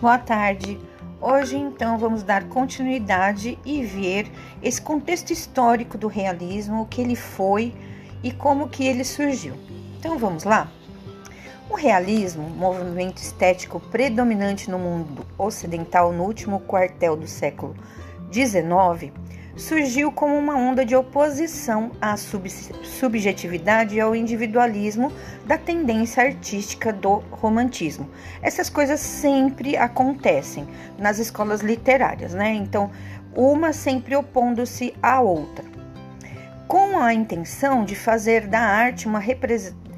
Boa tarde. Hoje, então, vamos dar continuidade e ver esse contexto histórico do realismo, o que ele foi e como que ele surgiu. Então, vamos lá? O realismo, movimento estético predominante no mundo ocidental no último quartel do século XIX, surgiu como uma onda de oposição à sub subjetividade e ao individualismo da tendência artística do romantismo. Essas coisas sempre acontecem nas escolas literárias, né? Então, uma sempre opondo-se à outra, com a intenção de fazer da arte uma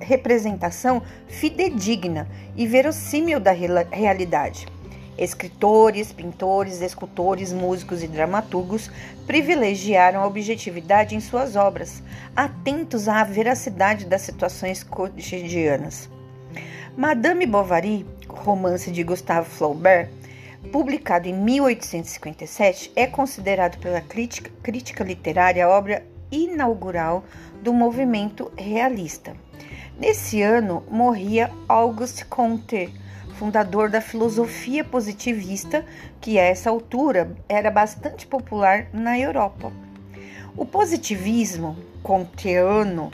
representação fidedigna e verossímil da realidade. Escritores, pintores, escultores, músicos e dramaturgos privilegiaram a objetividade em suas obras, atentos à veracidade das situações cotidianas. Madame Bovary, romance de Gustave Flaubert, publicado em 1857, é considerado pela crítica, crítica literária a obra inaugural do movimento realista. Nesse ano morria Auguste Comte, fundador da filosofia positivista, que a essa altura era bastante popular na Europa. O positivismo kantiano,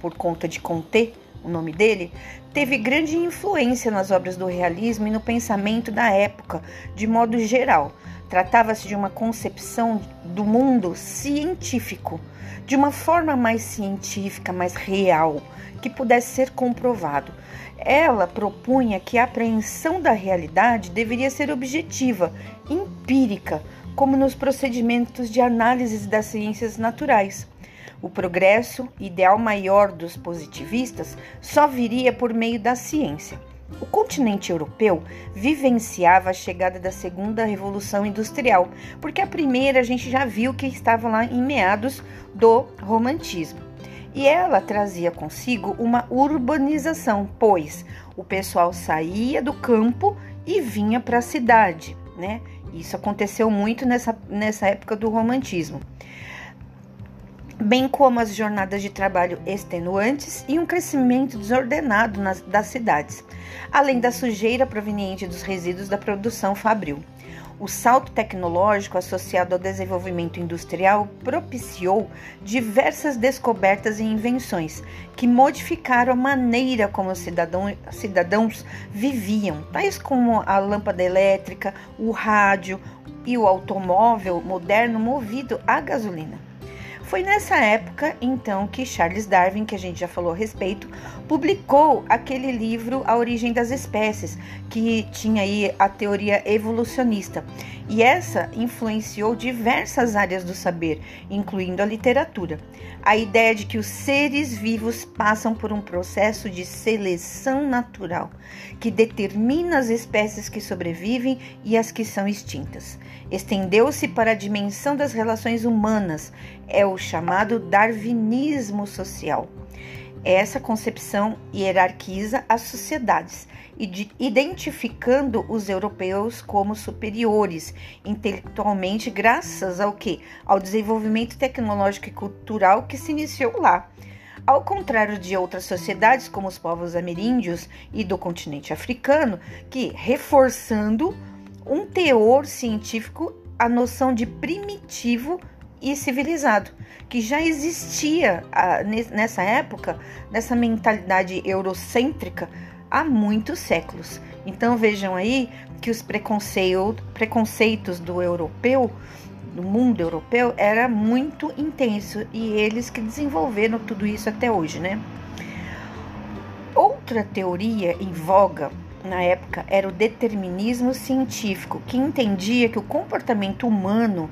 por conta de Comte, o nome dele, teve grande influência nas obras do realismo e no pensamento da época, de modo geral. Tratava-se de uma concepção do mundo científico, de uma forma mais científica, mais real, que pudesse ser comprovado. Ela propunha que a apreensão da realidade deveria ser objetiva, empírica, como nos procedimentos de análise das ciências naturais. O progresso, ideal maior dos positivistas, só viria por meio da ciência. O continente europeu vivenciava a chegada da segunda revolução industrial, porque a primeira a gente já viu que estava lá em meados do romantismo. E ela trazia consigo uma urbanização, pois o pessoal saía do campo e vinha para a cidade, né? Isso aconteceu muito nessa, nessa época do romantismo. Bem como as jornadas de trabalho extenuantes e um crescimento desordenado nas, das cidades, além da sujeira proveniente dos resíduos da produção fabril. O salto tecnológico associado ao desenvolvimento industrial propiciou diversas descobertas e invenções que modificaram a maneira como os cidadão, cidadãos viviam, tais como a lâmpada elétrica, o rádio e o automóvel moderno movido a gasolina. Foi nessa época, então, que Charles Darwin, que a gente já falou a respeito, publicou aquele livro A Origem das Espécies, que tinha aí a teoria evolucionista. E essa influenciou diversas áreas do saber, incluindo a literatura. A ideia de que os seres vivos passam por um processo de seleção natural, que determina as espécies que sobrevivem e as que são extintas. Estendeu-se para a dimensão das relações humanas, é o chamado darwinismo social. Essa concepção hierarquiza as sociedades, identificando os europeus como superiores intelectualmente, graças ao que? Ao desenvolvimento tecnológico e cultural que se iniciou lá. Ao contrário de outras sociedades, como os povos ameríndios e do continente africano, que, reforçando um teor científico, a noção de primitivo e civilizado, que já existia ah, nessa época, nessa mentalidade eurocêntrica, há muitos séculos. Então vejam aí que os preconceitos do europeu, do mundo europeu, era muito intenso e eles que desenvolveram tudo isso até hoje, né? Outra teoria em voga na época era o determinismo científico, que entendia que o comportamento humano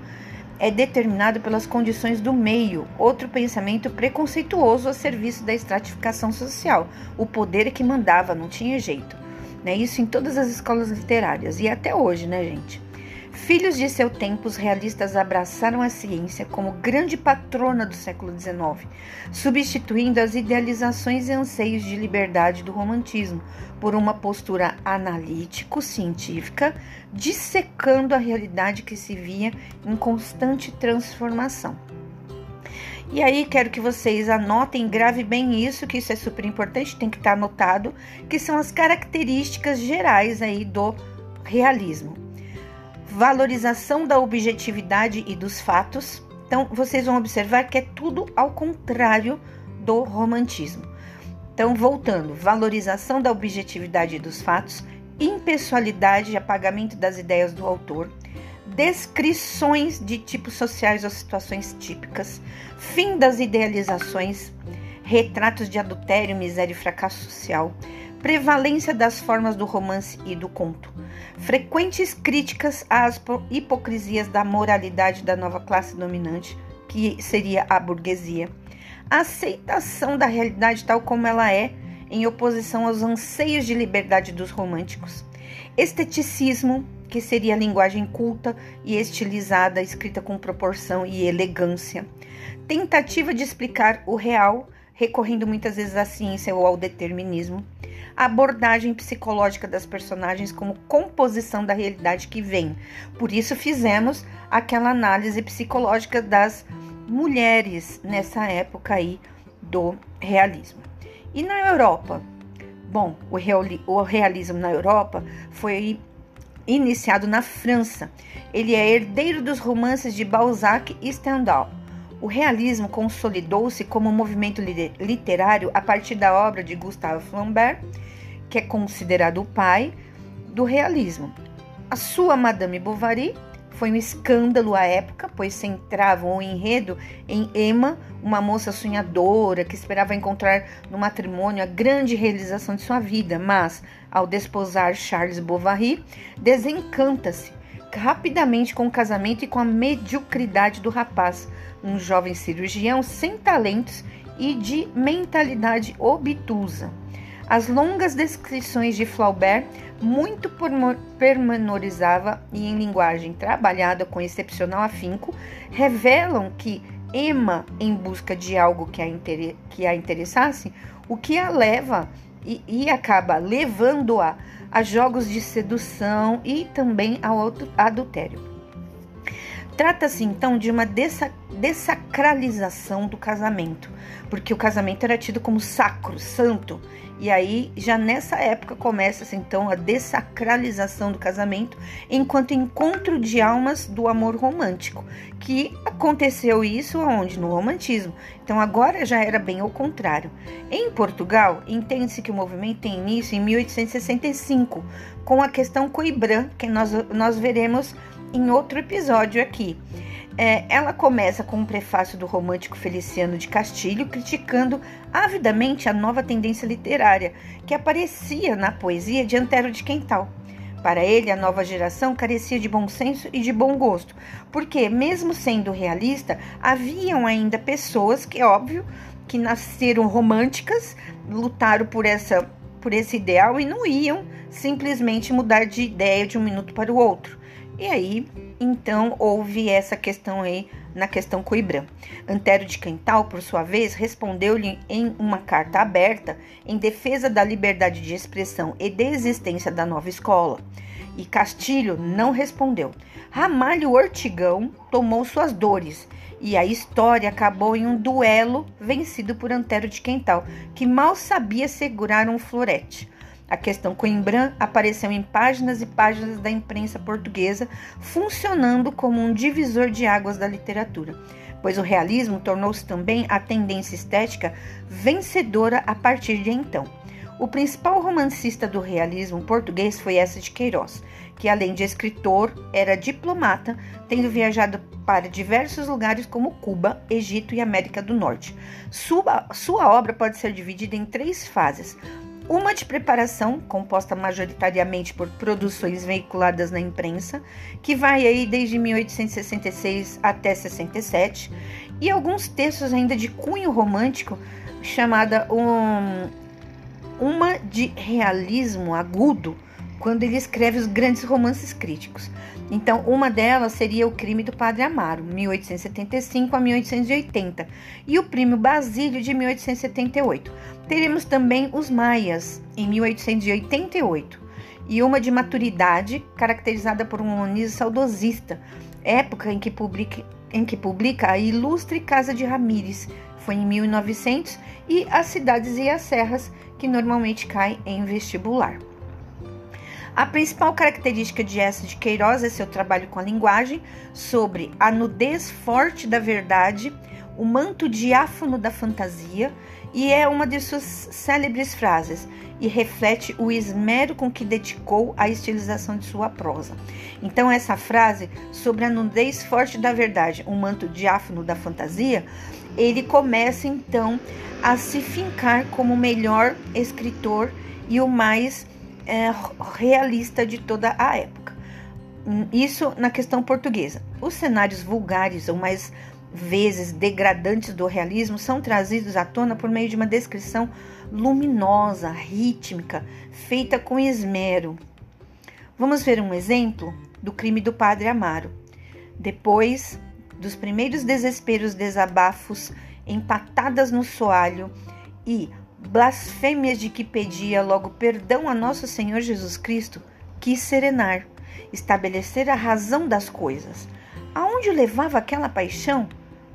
é determinado pelas condições do meio, outro pensamento preconceituoso a serviço da estratificação social. O poder é que mandava, não tinha jeito. Né? Isso em todas as escolas literárias e até hoje, né, gente? Filhos de seu tempo, os realistas abraçaram a ciência como grande patrona do século XIX, substituindo as idealizações e anseios de liberdade do romantismo por uma postura analítico-científica, dissecando a realidade que se via em constante transformação. E aí quero que vocês anotem, grave bem isso, que isso é super importante, tem que estar anotado, que são as características gerais aí do realismo. Valorização da objetividade e dos fatos. Então, vocês vão observar que é tudo ao contrário do romantismo. Então, voltando, valorização da objetividade e dos fatos, impessoalidade e apagamento das ideias do autor, descrições de tipos sociais ou situações típicas, fim das idealizações, retratos de adultério, miséria e fracasso social, prevalência das formas do romance e do conto, frequentes críticas às hipocrisias da moralidade da nova classe dominante, que seria a burguesia, aceitação da realidade tal como ela é, em oposição aos anseios de liberdade dos românticos, esteticismo, que seria a linguagem culta e estilizada, escrita com proporção e elegância, tentativa de explicar o real recorrendo muitas vezes à ciência ou ao determinismo, a abordagem psicológica das personagens como composição da realidade que vem. Por isso fizemos aquela análise psicológica das mulheres nessa época aí do realismo. E na Europa? Bom, o realismo na Europa foi iniciado na França. Ele é herdeiro dos romances de Balzac e Stendhal o realismo consolidou-se como movimento literário a partir da obra de Gustave Flaubert, que é considerado o pai do realismo. A sua Madame Bovary foi um escândalo à época, pois centrava o enredo em Emma, uma moça sonhadora que esperava encontrar no matrimônio a grande realização de sua vida, mas, ao desposar Charles Bovary, desencanta-se rapidamente com o casamento e com a mediocridade do rapaz, um jovem cirurgião sem talentos e de mentalidade obtusa. As longas descrições de Flaubert, muito pormenorizava e em linguagem trabalhada com excepcional afinco, revelam que Emma, em busca de algo que a, que a interessasse, o que a leva e, e acaba levando-a a jogos de sedução e também ao adultério. Trata-se então de uma dessacralização do casamento, porque o casamento era tido como sacro, santo, e aí já nessa época começa então a dessacralização do casamento enquanto encontro de almas do amor romântico, que aconteceu isso onde no romantismo. Então agora já era bem ao contrário. Em Portugal, entende-se que o movimento tem início em 1865, com a questão Coibrã, que nós, nós veremos em outro episódio aqui. É, ela começa com um prefácio do romântico Feliciano de Castilho, criticando avidamente a nova tendência literária que aparecia na poesia de Antero de Quental. Para ele, a nova geração carecia de bom senso e de bom gosto, porque, mesmo sendo realista, haviam ainda pessoas que, óbvio, que nasceram românticas, lutaram por essa por esse ideal e não iam simplesmente mudar de ideia de um minuto para o outro. E aí, então, houve essa questão aí na questão Coibrã. Antero de Quental, por sua vez, respondeu-lhe em uma carta aberta em defesa da liberdade de expressão e de existência da nova escola. E Castilho não respondeu. Ramalho Ortigão tomou suas dores e a história acabou em um duelo vencido por Antero de Quental, que mal sabia segurar um florete. A questão Coimbra apareceu em páginas e páginas da imprensa portuguesa, funcionando como um divisor de águas da literatura, pois o realismo tornou-se também a tendência estética vencedora a partir de então. O principal romancista do realismo português foi essa de Queiroz, que além de escritor, era diplomata, tendo viajado para diversos lugares como Cuba, Egito e América do Norte. Sua, sua obra pode ser dividida em três fases: uma de preparação, composta majoritariamente por produções veiculadas na imprensa, que vai aí desde 1866 até 67, e alguns textos ainda de cunho romântico, chamada um, uma de realismo agudo, quando ele escreve os grandes romances críticos. Então, uma delas seria O Crime do Padre Amaro, 1875 a 1880, e O Prêmio Basílio, de 1878. Teremos também Os Maias, em 1888, e uma de maturidade, caracterizada por um humanismo saudosista, época em que publica, em que publica a Ilustre Casa de Ramírez, foi em 1900, e As Cidades e as Serras, que normalmente cai em vestibular. A principal característica de essa de Queiroz é seu trabalho com a linguagem, sobre a nudez forte da verdade, o manto diáfano da fantasia, e é uma de suas célebres frases, e reflete o esmero com que dedicou a estilização de sua prosa. Então, essa frase sobre a nudez forte da verdade, o manto diáfano da fantasia, ele começa então a se fincar como o melhor escritor e o mais é, realista de toda a época. Isso na questão portuguesa. Os cenários vulgares ou mais vezes degradantes do realismo são trazidos à tona por meio de uma descrição luminosa, rítmica, feita com esmero. Vamos ver um exemplo do crime do padre Amaro. Depois dos primeiros desesperos, desabafos, empatadas no soalho e blasfêmias de que pedia logo perdão a nosso Senhor Jesus Cristo, quis serenar, estabelecer a razão das coisas. Aonde levava aquela paixão?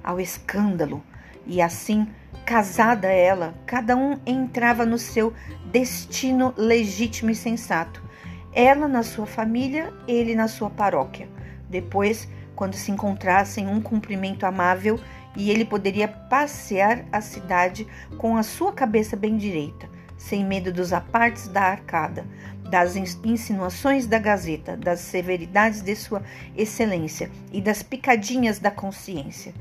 Ao escândalo. E assim, casada ela, cada um entrava no seu destino legítimo e sensato. Ela na sua família, ele na sua paróquia. Depois, quando se encontrassem um cumprimento amável, e ele poderia passear a cidade com a sua cabeça bem direita, sem medo dos apartes da arcada, das insinuações da gazeta, das severidades de sua excelência e das picadinhas da consciência.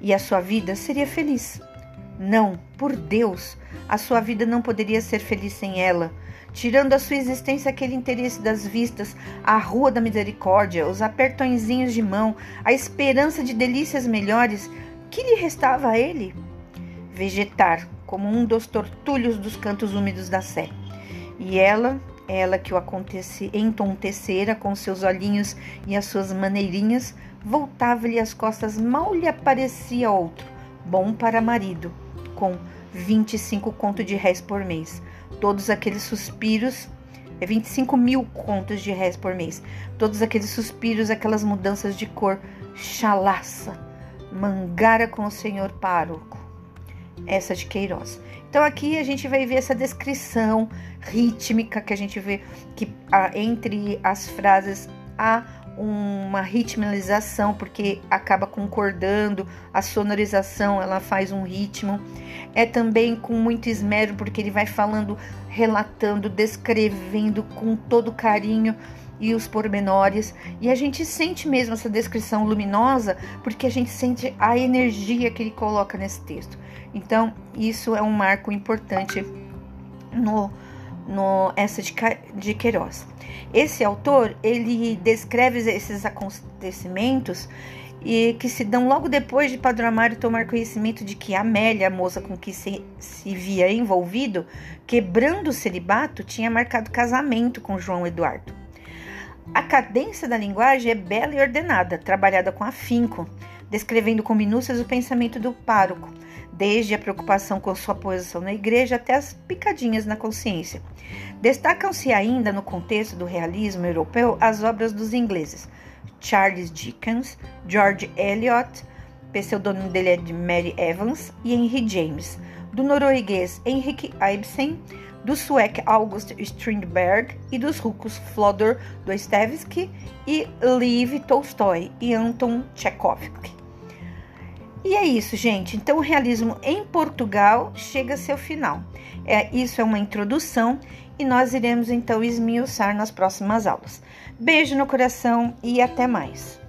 E a sua vida seria feliz. Não, por Deus, a sua vida não poderia ser feliz sem ela. Tirando a sua existência aquele interesse das vistas, a rua da misericórdia, os apertõezinhos de mão, a esperança de delícias melhores, que lhe restava a ele? Vegetar, como um dos tortulhos dos cantos úmidos da sé. E ela, ela que o entontecera com seus olhinhos e as suas maneirinhas, voltava-lhe as costas, mal lhe aparecia outro, bom para marido, com 25 contos de réis por mês. Todos aqueles suspiros, é 25 mil contos de réis por mês. Todos aqueles suspiros, aquelas mudanças de cor, chalaça Mangara com o senhor pároco. Essa de Queiroz. Então aqui a gente vai ver essa descrição rítmica que a gente vê que entre as frases há uma ritmalização porque acaba concordando, a sonorização ela faz um ritmo. É também com muito esmero porque ele vai falando, relatando, descrevendo com todo carinho e os pormenores, e a gente sente mesmo essa descrição luminosa porque a gente sente a energia que ele coloca nesse texto. Então, isso é um marco importante no, no essa de, de Queiroz. Esse autor, ele descreve esses acontecimentos e que se dão logo depois de Padre Amaro tomar conhecimento de que Amélia, a moça com que se, se via envolvido, quebrando o celibato, tinha marcado casamento com João Eduardo. A cadência da linguagem é bela e ordenada, trabalhada com afinco, descrevendo com minúcias o pensamento do pároco, desde a preocupação com sua posição na igreja até as picadinhas na consciência. Destacam-se ainda no contexto do realismo europeu as obras dos ingleses Charles Dickens, George Eliot, pseudônimo dele é de Mary Evans, e Henry James, do norueguês Henrik Ibsen, do sueco August Strindberg e dos rucos Flodor Dostoevsky e Lev Tolstói e Anton Chekhov. E é isso, gente. Então, o realismo em Portugal chega a seu final. É, isso é uma introdução e nós iremos então esmiuçar nas próximas aulas. Beijo no coração e até mais.